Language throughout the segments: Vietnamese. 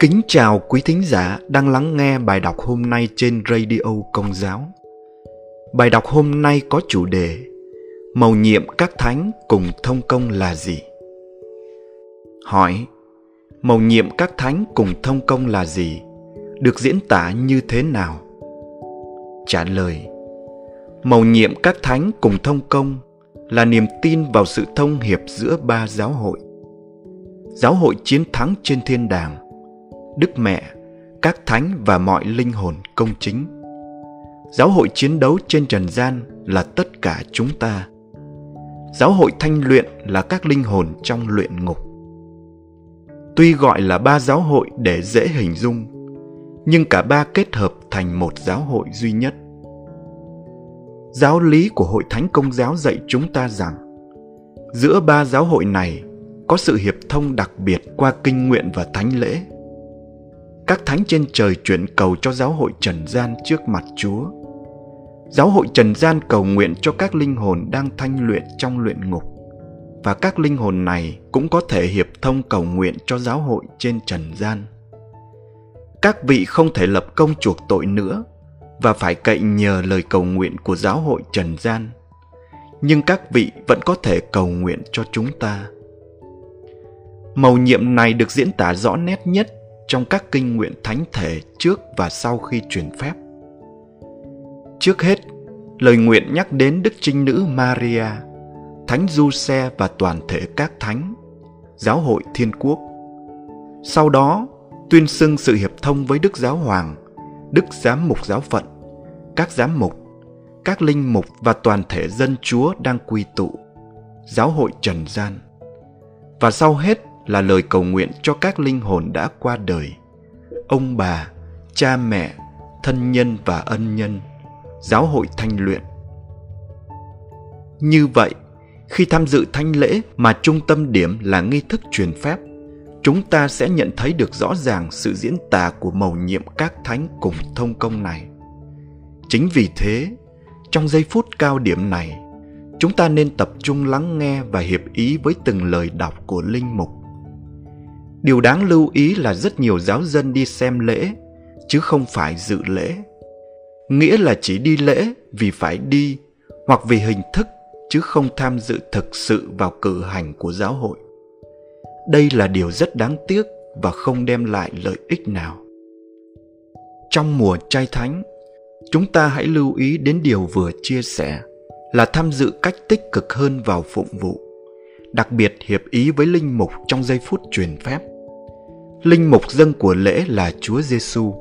Kính chào quý thính giả đang lắng nghe bài đọc hôm nay trên Radio Công giáo. Bài đọc hôm nay có chủ đề Mầu nhiệm các thánh cùng thông công là gì? Hỏi Mầu nhiệm các thánh cùng thông công là gì? Được diễn tả như thế nào? Trả lời Mầu nhiệm các thánh cùng thông công là niềm tin vào sự thông hiệp giữa ba giáo hội. Giáo hội chiến thắng trên thiên đàng, Đức Mẹ, các thánh và mọi linh hồn công chính. Giáo hội chiến đấu trên trần gian là tất cả chúng ta. Giáo hội thanh luyện là các linh hồn trong luyện ngục. Tuy gọi là ba giáo hội để dễ hình dung, nhưng cả ba kết hợp thành một giáo hội duy nhất. Giáo lý của Hội Thánh Công giáo dạy chúng ta rằng giữa ba giáo hội này có sự hiệp thông đặc biệt qua kinh nguyện và thánh lễ. Các thánh trên trời chuyển cầu cho giáo hội trần gian trước mặt Chúa. Giáo hội trần gian cầu nguyện cho các linh hồn đang thanh luyện trong luyện ngục và các linh hồn này cũng có thể hiệp thông cầu nguyện cho giáo hội trên trần gian. Các vị không thể lập công chuộc tội nữa và phải cậy nhờ lời cầu nguyện của giáo hội trần gian nhưng các vị vẫn có thể cầu nguyện cho chúng ta mầu nhiệm này được diễn tả rõ nét nhất trong các kinh nguyện thánh thể trước và sau khi truyền phép trước hết lời nguyện nhắc đến đức trinh nữ maria thánh du xe và toàn thể các thánh giáo hội thiên quốc sau đó tuyên xưng sự hiệp thông với đức giáo hoàng đức giám mục giáo phận, các giám mục, các linh mục và toàn thể dân chúa đang quy tụ, giáo hội trần gian. Và sau hết là lời cầu nguyện cho các linh hồn đã qua đời, ông bà, cha mẹ, thân nhân và ân nhân, giáo hội thanh luyện. Như vậy, khi tham dự thanh lễ mà trung tâm điểm là nghi thức truyền phép chúng ta sẽ nhận thấy được rõ ràng sự diễn tả của mầu nhiệm các thánh cùng thông công này. Chính vì thế, trong giây phút cao điểm này, chúng ta nên tập trung lắng nghe và hiệp ý với từng lời đọc của linh mục. Điều đáng lưu ý là rất nhiều giáo dân đi xem lễ, chứ không phải dự lễ. Nghĩa là chỉ đi lễ vì phải đi hoặc vì hình thức chứ không tham dự thực sự vào cử hành của giáo hội. Đây là điều rất đáng tiếc và không đem lại lợi ích nào. Trong mùa trai thánh chúng ta hãy lưu ý đến điều vừa chia sẻ là tham dự cách tích cực hơn vào phụng vụ đặc biệt hiệp ý với linh mục trong giây phút truyền phép linh mục dâng của lễ là chúa giêsu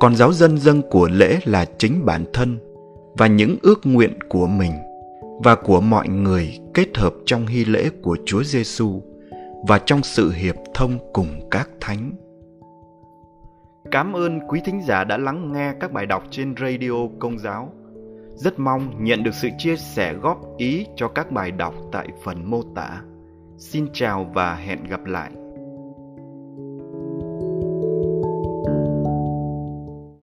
còn giáo dân dâng của lễ là chính bản thân và những ước nguyện của mình và của mọi người kết hợp trong hy lễ của chúa giêsu và trong sự hiệp thông cùng các thánh. Cảm ơn quý thính giả đã lắng nghe các bài đọc trên Radio Công giáo. Rất mong nhận được sự chia sẻ góp ý cho các bài đọc tại phần mô tả. Xin chào và hẹn gặp lại.